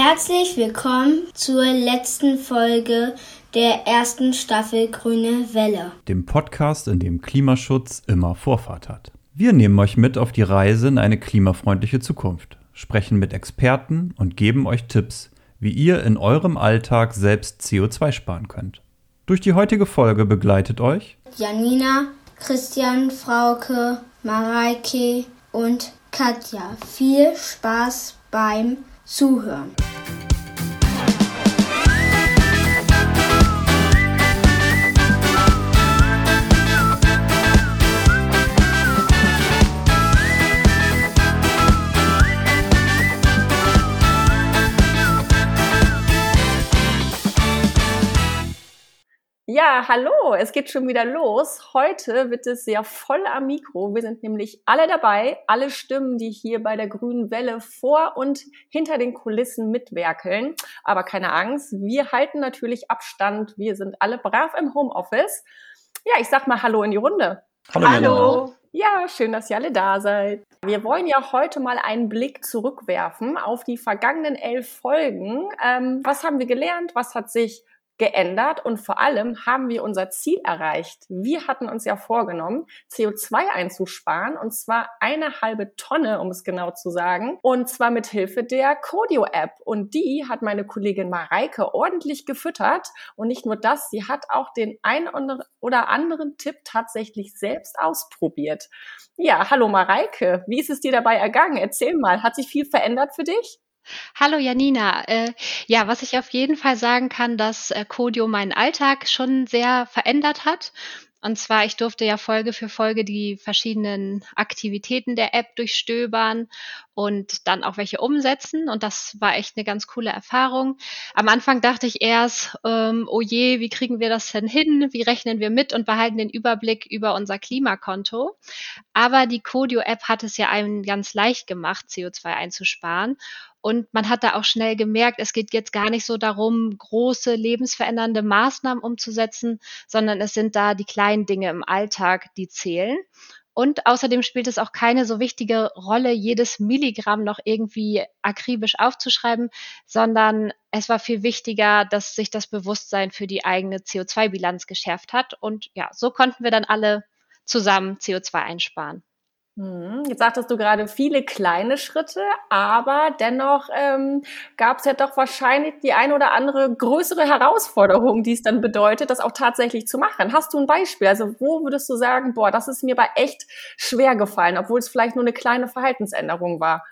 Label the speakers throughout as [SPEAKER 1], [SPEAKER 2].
[SPEAKER 1] Herzlich willkommen zur letzten Folge der ersten Staffel Grüne Welle,
[SPEAKER 2] dem Podcast, in dem Klimaschutz immer Vorfahrt hat. Wir nehmen euch mit auf die Reise in eine klimafreundliche Zukunft, sprechen mit Experten und geben euch Tipps, wie ihr in eurem Alltag selbst CO2 sparen könnt. Durch die heutige Folge begleitet euch
[SPEAKER 1] Janina, Christian, Frauke, Mareike und Katja. Viel Spaß beim Zuhören.
[SPEAKER 3] Ja, hallo, es geht schon wieder los. Heute wird es sehr voll am Mikro. Wir sind nämlich alle dabei, alle Stimmen, die hier bei der Grünen Welle vor und hinter den Kulissen mitwerkeln. Aber keine Angst, wir halten natürlich Abstand. Wir sind alle brav im Homeoffice. Ja, ich sag mal Hallo in die Runde.
[SPEAKER 2] Hallo. hallo.
[SPEAKER 3] Ja, schön, dass ihr alle da seid. Wir wollen ja heute mal einen Blick zurückwerfen auf die vergangenen elf Folgen. Ähm, was haben wir gelernt? Was hat sich geändert und vor allem haben wir unser Ziel erreicht. Wir hatten uns ja vorgenommen, CO2 einzusparen und zwar eine halbe Tonne, um es genau zu sagen, und zwar mit Hilfe der Codio App und die hat meine Kollegin Mareike ordentlich gefüttert und nicht nur das, sie hat auch den ein oder anderen Tipp tatsächlich selbst ausprobiert. Ja, hallo Mareike, wie ist es dir dabei ergangen? Erzähl mal, hat sich viel verändert für dich?
[SPEAKER 4] Hallo Janina. Äh, ja, was ich auf jeden Fall sagen kann, dass äh, Codio meinen Alltag schon sehr verändert hat. Und zwar, ich durfte ja Folge für Folge die verschiedenen Aktivitäten der App durchstöbern und dann auch welche umsetzen. Und das war echt eine ganz coole Erfahrung. Am Anfang dachte ich erst, ähm, oh je, wie kriegen wir das denn hin? Wie rechnen wir mit und behalten den Überblick über unser Klimakonto? Aber die Codio-App hat es ja einem ganz leicht gemacht, CO2 einzusparen. Und man hat da auch schnell gemerkt, es geht jetzt gar nicht so darum, große lebensverändernde Maßnahmen umzusetzen, sondern es sind da die kleinen Dinge im Alltag, die zählen. Und außerdem spielt es auch keine so wichtige Rolle, jedes Milligramm noch irgendwie akribisch aufzuschreiben, sondern es war viel wichtiger, dass sich das Bewusstsein für die eigene CO2-Bilanz geschärft hat. Und ja, so konnten wir dann alle zusammen CO2 einsparen.
[SPEAKER 3] Mhm. Jetzt sagtest du gerade viele kleine Schritte, aber dennoch ähm, gab es ja doch wahrscheinlich die ein oder andere größere Herausforderung, die es dann bedeutet, das auch tatsächlich zu machen. Hast du ein Beispiel? Also wo würdest du sagen, boah, das ist mir bei echt schwer gefallen, obwohl es vielleicht nur eine kleine Verhaltensänderung war?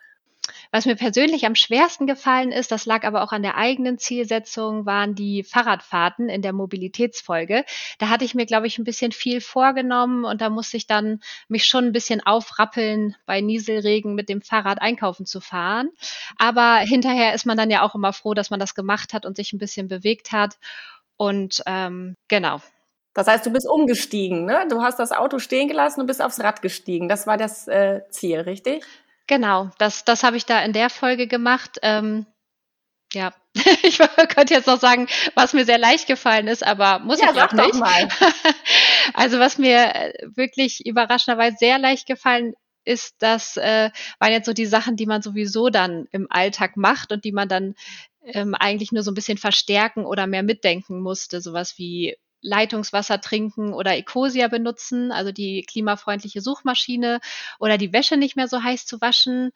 [SPEAKER 4] Was mir persönlich am schwersten gefallen ist, das lag aber auch an der eigenen Zielsetzung, waren die Fahrradfahrten in der Mobilitätsfolge. Da hatte ich mir, glaube ich, ein bisschen viel vorgenommen und da musste ich dann mich schon ein bisschen aufrappeln, bei Nieselregen mit dem Fahrrad einkaufen zu fahren. Aber hinterher ist man dann ja auch immer froh, dass man das gemacht hat und sich ein bisschen bewegt hat. Und ähm, genau,
[SPEAKER 3] das heißt, du bist umgestiegen, ne? Du hast das Auto stehen gelassen und bist aufs Rad gestiegen. Das war das äh, Ziel, richtig?
[SPEAKER 4] Genau, das, das habe ich da in der Folge gemacht. Ähm, ja, ich könnte jetzt noch sagen, was mir sehr leicht gefallen ist, aber muss ja, ich auch nicht. Mal. also was mir äh, wirklich überraschenderweise sehr leicht gefallen ist, das äh, waren jetzt so die Sachen, die man sowieso dann im Alltag macht und die man dann ähm, eigentlich nur so ein bisschen verstärken oder mehr mitdenken musste. Sowas wie Leitungswasser trinken oder Ecosia benutzen, also die klimafreundliche Suchmaschine oder die Wäsche nicht mehr so heiß zu waschen.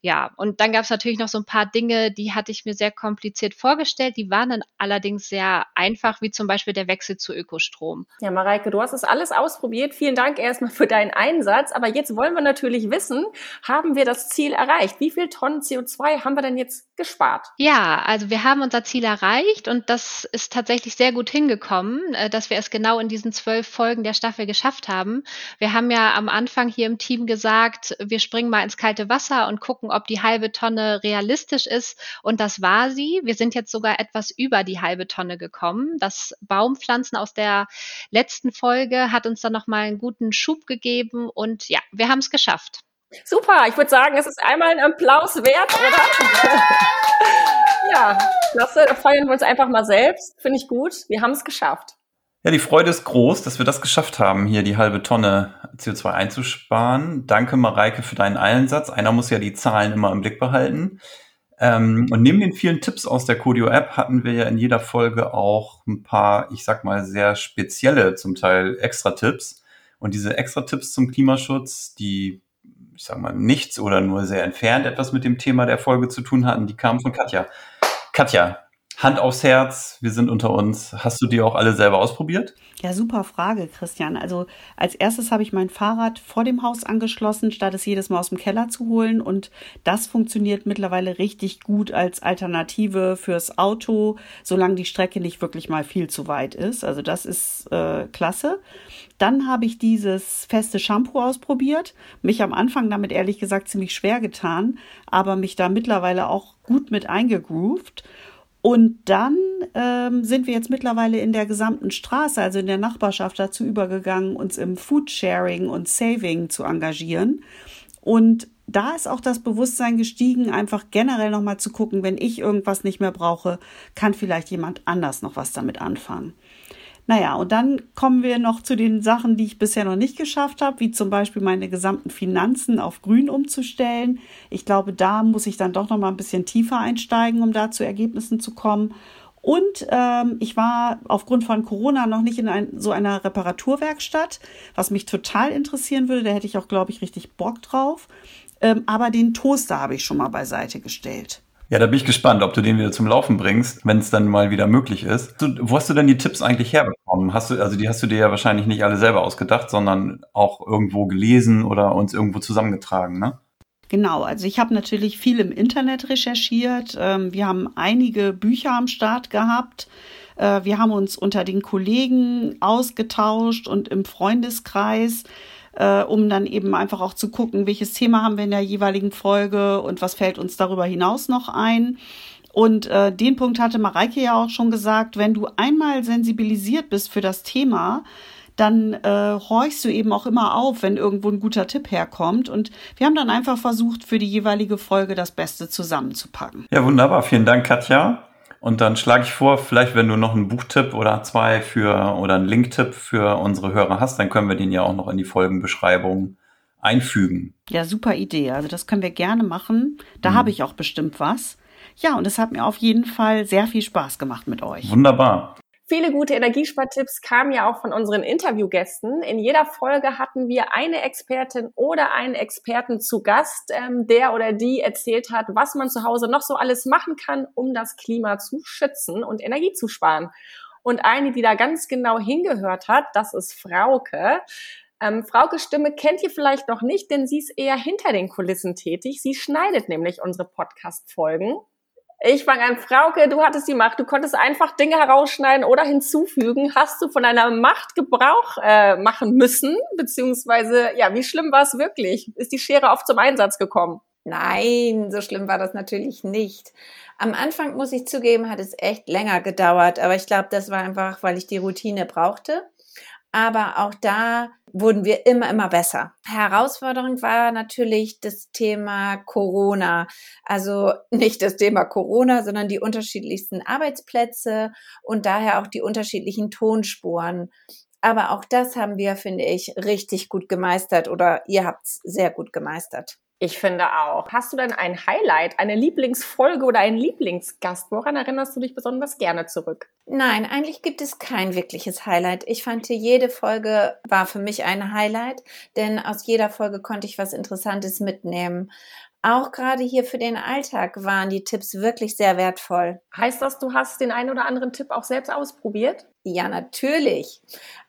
[SPEAKER 4] Ja, und dann gab es natürlich noch so ein paar Dinge, die hatte ich mir sehr kompliziert vorgestellt. Die waren dann allerdings sehr einfach, wie zum Beispiel der Wechsel zu Ökostrom.
[SPEAKER 3] Ja, Mareike, du hast es alles ausprobiert. Vielen Dank erstmal für deinen Einsatz. Aber jetzt wollen wir natürlich wissen, haben wir das Ziel erreicht? Wie viel Tonnen CO2 haben wir denn jetzt gespart?
[SPEAKER 4] Ja, also wir haben unser Ziel erreicht und das ist tatsächlich sehr gut hingekommen dass wir es genau in diesen zwölf Folgen der Staffel geschafft haben. Wir haben ja am Anfang hier im Team gesagt, wir springen mal ins kalte Wasser und gucken, ob die halbe Tonne realistisch ist. Und das war sie. Wir sind jetzt sogar etwas über die halbe Tonne gekommen. Das Baumpflanzen aus der letzten Folge hat uns dann nochmal einen guten Schub gegeben. Und ja, wir haben es geschafft.
[SPEAKER 3] Super, ich würde sagen, es ist einmal ein Applaus wert, oder? ja, klasse, da feiern wir uns einfach mal selbst. Finde ich gut. Wir haben es geschafft.
[SPEAKER 2] Ja, die Freude ist groß, dass wir das geschafft haben, hier die halbe Tonne CO2 einzusparen. Danke, Mareike, für deinen Einsatz. Einer muss ja die Zahlen immer im Blick behalten. Ähm, und neben den vielen Tipps aus der Codio App hatten wir ja in jeder Folge auch ein paar, ich sag mal, sehr spezielle, zum Teil extra Tipps. Und diese extra Tipps zum Klimaschutz, die, ich sag mal, nichts oder nur sehr entfernt etwas mit dem Thema der Folge zu tun hatten, die kamen von Katja. Katja, Hand aufs Herz, wir sind unter uns. Hast du die auch alle selber ausprobiert?
[SPEAKER 5] Ja, super Frage, Christian. Also als erstes habe ich mein Fahrrad vor dem Haus angeschlossen, statt es jedes Mal aus dem Keller zu holen. Und das funktioniert mittlerweile richtig gut als Alternative fürs Auto, solange die Strecke nicht wirklich mal viel zu weit ist. Also das ist äh, klasse. Dann habe ich dieses feste Shampoo ausprobiert. Mich am Anfang damit ehrlich gesagt ziemlich schwer getan, aber mich da mittlerweile auch gut mit eingegroovt. Und dann ähm, sind wir jetzt mittlerweile in der gesamten Straße, also in der Nachbarschaft, dazu übergegangen, uns im Foodsharing und Saving zu engagieren. Und da ist auch das Bewusstsein gestiegen, einfach generell nochmal zu gucken, wenn ich irgendwas nicht mehr brauche, kann vielleicht jemand anders noch was damit anfangen. Naja, und dann kommen wir noch zu den Sachen, die ich bisher noch nicht geschafft habe, wie zum Beispiel meine gesamten Finanzen auf grün umzustellen. Ich glaube, da muss ich dann doch noch mal ein bisschen tiefer einsteigen, um da zu Ergebnissen zu kommen. Und ähm, ich war aufgrund von Corona noch nicht in ein, so einer Reparaturwerkstatt, was mich total interessieren würde. Da hätte ich auch, glaube ich, richtig Bock drauf. Ähm, aber den Toaster habe ich schon mal beiseite gestellt.
[SPEAKER 2] Ja, da bin ich gespannt, ob du den wieder zum Laufen bringst, wenn es dann mal wieder möglich ist. Du, wo hast du denn die Tipps eigentlich herbekommen? Hast du, also die hast du dir ja wahrscheinlich nicht alle selber ausgedacht, sondern auch irgendwo gelesen oder uns irgendwo zusammengetragen, ne?
[SPEAKER 5] Genau, also ich habe natürlich viel im Internet recherchiert. Ähm, wir haben einige Bücher am Start gehabt. Äh, wir haben uns unter den Kollegen ausgetauscht und im Freundeskreis äh, um dann eben einfach auch zu gucken, welches Thema haben wir in der jeweiligen Folge und was fällt uns darüber hinaus noch ein. Und äh, den Punkt hatte Mareike ja auch schon gesagt, wenn du einmal sensibilisiert bist für das Thema, dann äh, horchst du eben auch immer auf, wenn irgendwo ein guter Tipp herkommt. Und wir haben dann einfach versucht, für die jeweilige Folge das Beste zusammenzupacken.
[SPEAKER 2] Ja, wunderbar. Vielen Dank, Katja. Und dann schlage ich vor, vielleicht wenn du noch einen Buchtipp oder zwei für oder einen Linktipp für unsere Hörer hast, dann können wir den ja auch noch in die Folgenbeschreibung einfügen.
[SPEAKER 5] Ja, super Idee. Also das können wir gerne machen. Da mhm. habe ich auch bestimmt was. Ja, und es hat mir auf jeden Fall sehr viel Spaß gemacht mit euch.
[SPEAKER 2] Wunderbar.
[SPEAKER 3] Viele gute Energiespartipps kamen ja auch von unseren Interviewgästen. In jeder Folge hatten wir eine Expertin oder einen Experten zu Gast, ähm, der oder die erzählt hat, was man zu Hause noch so alles machen kann, um das Klima zu schützen und Energie zu sparen. Und eine, die da ganz genau hingehört hat, das ist Frauke. Ähm, Fraukes Stimme kennt ihr vielleicht noch nicht, denn sie ist eher hinter den Kulissen tätig. Sie schneidet nämlich unsere Podcast-Folgen ich fange an, Frauke, du hattest die Macht, du konntest einfach Dinge herausschneiden oder hinzufügen. Hast du von deiner Macht Gebrauch äh, machen müssen? Beziehungsweise, ja, wie schlimm war es wirklich? Ist die Schere oft zum Einsatz gekommen?
[SPEAKER 6] Nein, so schlimm war das natürlich nicht. Am Anfang, muss ich zugeben, hat es echt länger gedauert, aber ich glaube, das war einfach, weil ich die Routine brauchte aber auch da wurden wir immer, immer besser. Herausforderung war natürlich das Thema Corona. Also nicht das Thema Corona, sondern die unterschiedlichsten Arbeitsplätze und daher auch die unterschiedlichen Tonspuren. Aber auch das haben wir, finde ich, richtig gut gemeistert oder ihr habt es sehr gut gemeistert.
[SPEAKER 3] Ich finde auch. Hast du denn ein Highlight, eine Lieblingsfolge oder einen Lieblingsgast? Woran erinnerst du dich besonders gerne zurück?
[SPEAKER 6] Nein, eigentlich gibt es kein wirkliches Highlight. Ich fand jede Folge war für mich ein Highlight, denn aus jeder Folge konnte ich was Interessantes mitnehmen. Auch gerade hier für den Alltag waren die Tipps wirklich sehr wertvoll.
[SPEAKER 3] Heißt das, du hast den einen oder anderen Tipp auch selbst ausprobiert?
[SPEAKER 6] Ja, natürlich.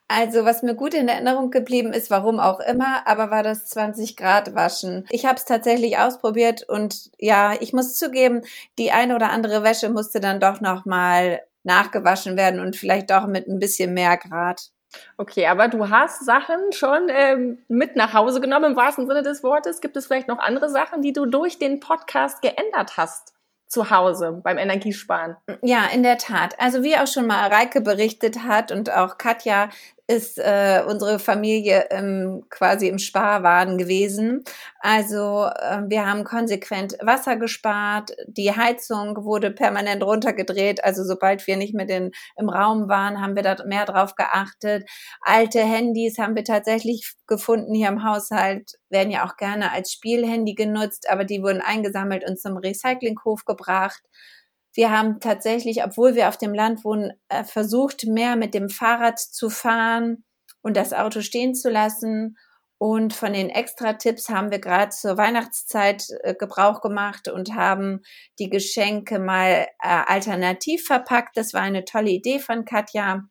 [SPEAKER 6] Also was mir gut in Erinnerung geblieben ist, warum auch immer, aber war das 20 Grad Waschen. Ich habe es tatsächlich ausprobiert und ja, ich muss zugeben, die eine oder andere Wäsche musste dann doch noch mal nachgewaschen werden und vielleicht doch mit ein bisschen mehr Grad.
[SPEAKER 3] Okay, aber du hast Sachen schon ähm, mit nach Hause genommen im wahrsten Sinne des Wortes. Gibt es vielleicht noch andere Sachen, die du durch den Podcast geändert hast? zu Hause beim Energiesparen.
[SPEAKER 6] Ja, in der Tat. Also wie auch schon mal Reike berichtet hat und auch Katja, ist äh, unsere Familie ähm, quasi im Sparwaden gewesen. Also äh, wir haben konsequent Wasser gespart, die Heizung wurde permanent runtergedreht. Also sobald wir nicht mehr den, im Raum waren, haben wir da mehr drauf geachtet. Alte Handys haben wir tatsächlich gefunden hier im Haushalt, werden ja auch gerne als Spielhandy genutzt, aber die wurden eingesammelt und zum Recyclinghof gebracht. Wir haben tatsächlich, obwohl wir auf dem Land wohnen, äh, versucht, mehr mit dem Fahrrad zu fahren und das Auto stehen zu lassen. Und von den Extra-Tipps haben wir gerade zur Weihnachtszeit äh, Gebrauch gemacht und haben die Geschenke mal äh, alternativ verpackt. Das war eine tolle Idee von Katja.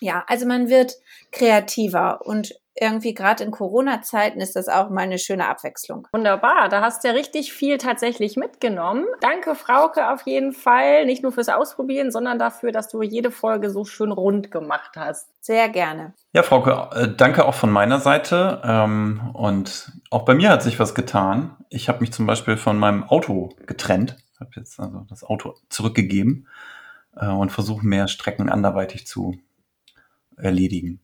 [SPEAKER 6] Ja, also man wird kreativer und irgendwie gerade in Corona-Zeiten ist das auch mal eine schöne Abwechslung.
[SPEAKER 3] Wunderbar, da hast du ja richtig viel tatsächlich mitgenommen. Danke, Frauke, auf jeden Fall. Nicht nur fürs Ausprobieren, sondern dafür, dass du jede Folge so schön rund gemacht hast.
[SPEAKER 6] Sehr gerne.
[SPEAKER 2] Ja, Frauke, äh, danke auch von meiner Seite. Ähm, und auch bei mir hat sich was getan. Ich habe mich zum Beispiel von meinem Auto getrennt. Ich habe jetzt also das Auto zurückgegeben äh, und versuche mehr Strecken anderweitig zu erledigen.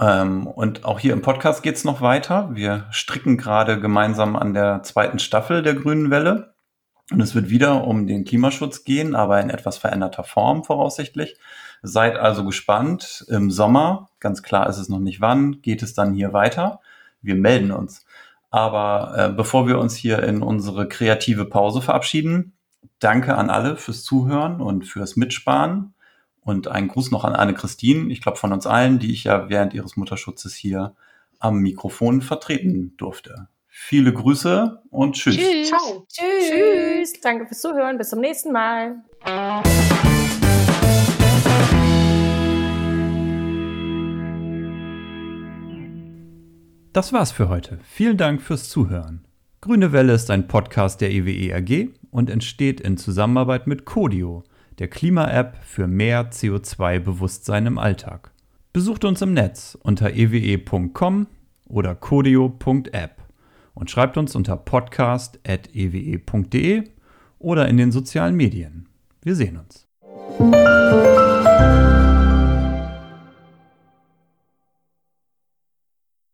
[SPEAKER 2] Ähm, und auch hier im Podcast geht's noch weiter. Wir stricken gerade gemeinsam an der zweiten Staffel der Grünen Welle. Und es wird wieder um den Klimaschutz gehen, aber in etwas veränderter Form voraussichtlich. Seid also gespannt. Im Sommer, ganz klar ist es noch nicht wann, geht es dann hier weiter. Wir melden uns. Aber äh, bevor wir uns hier in unsere kreative Pause verabschieden, danke an alle fürs Zuhören und fürs Mitsparen. Und ein Gruß noch an Anne-Christine, ich glaube von uns allen, die ich ja während ihres Mutterschutzes hier am Mikrofon vertreten durfte. Viele Grüße und tschüss.
[SPEAKER 3] Tschüss. Ciao. Tschüss. Tschüss. Danke fürs Zuhören. Bis zum nächsten Mal.
[SPEAKER 2] Das war's für heute. Vielen Dank fürs Zuhören. Grüne Welle ist ein Podcast der EWE AG und entsteht in Zusammenarbeit mit Codio der Klima-App für mehr CO2-Bewusstsein im Alltag. Besucht uns im Netz unter ewe.com oder codio.app und schreibt uns unter podcast.ewe.de oder in den sozialen Medien. Wir sehen uns.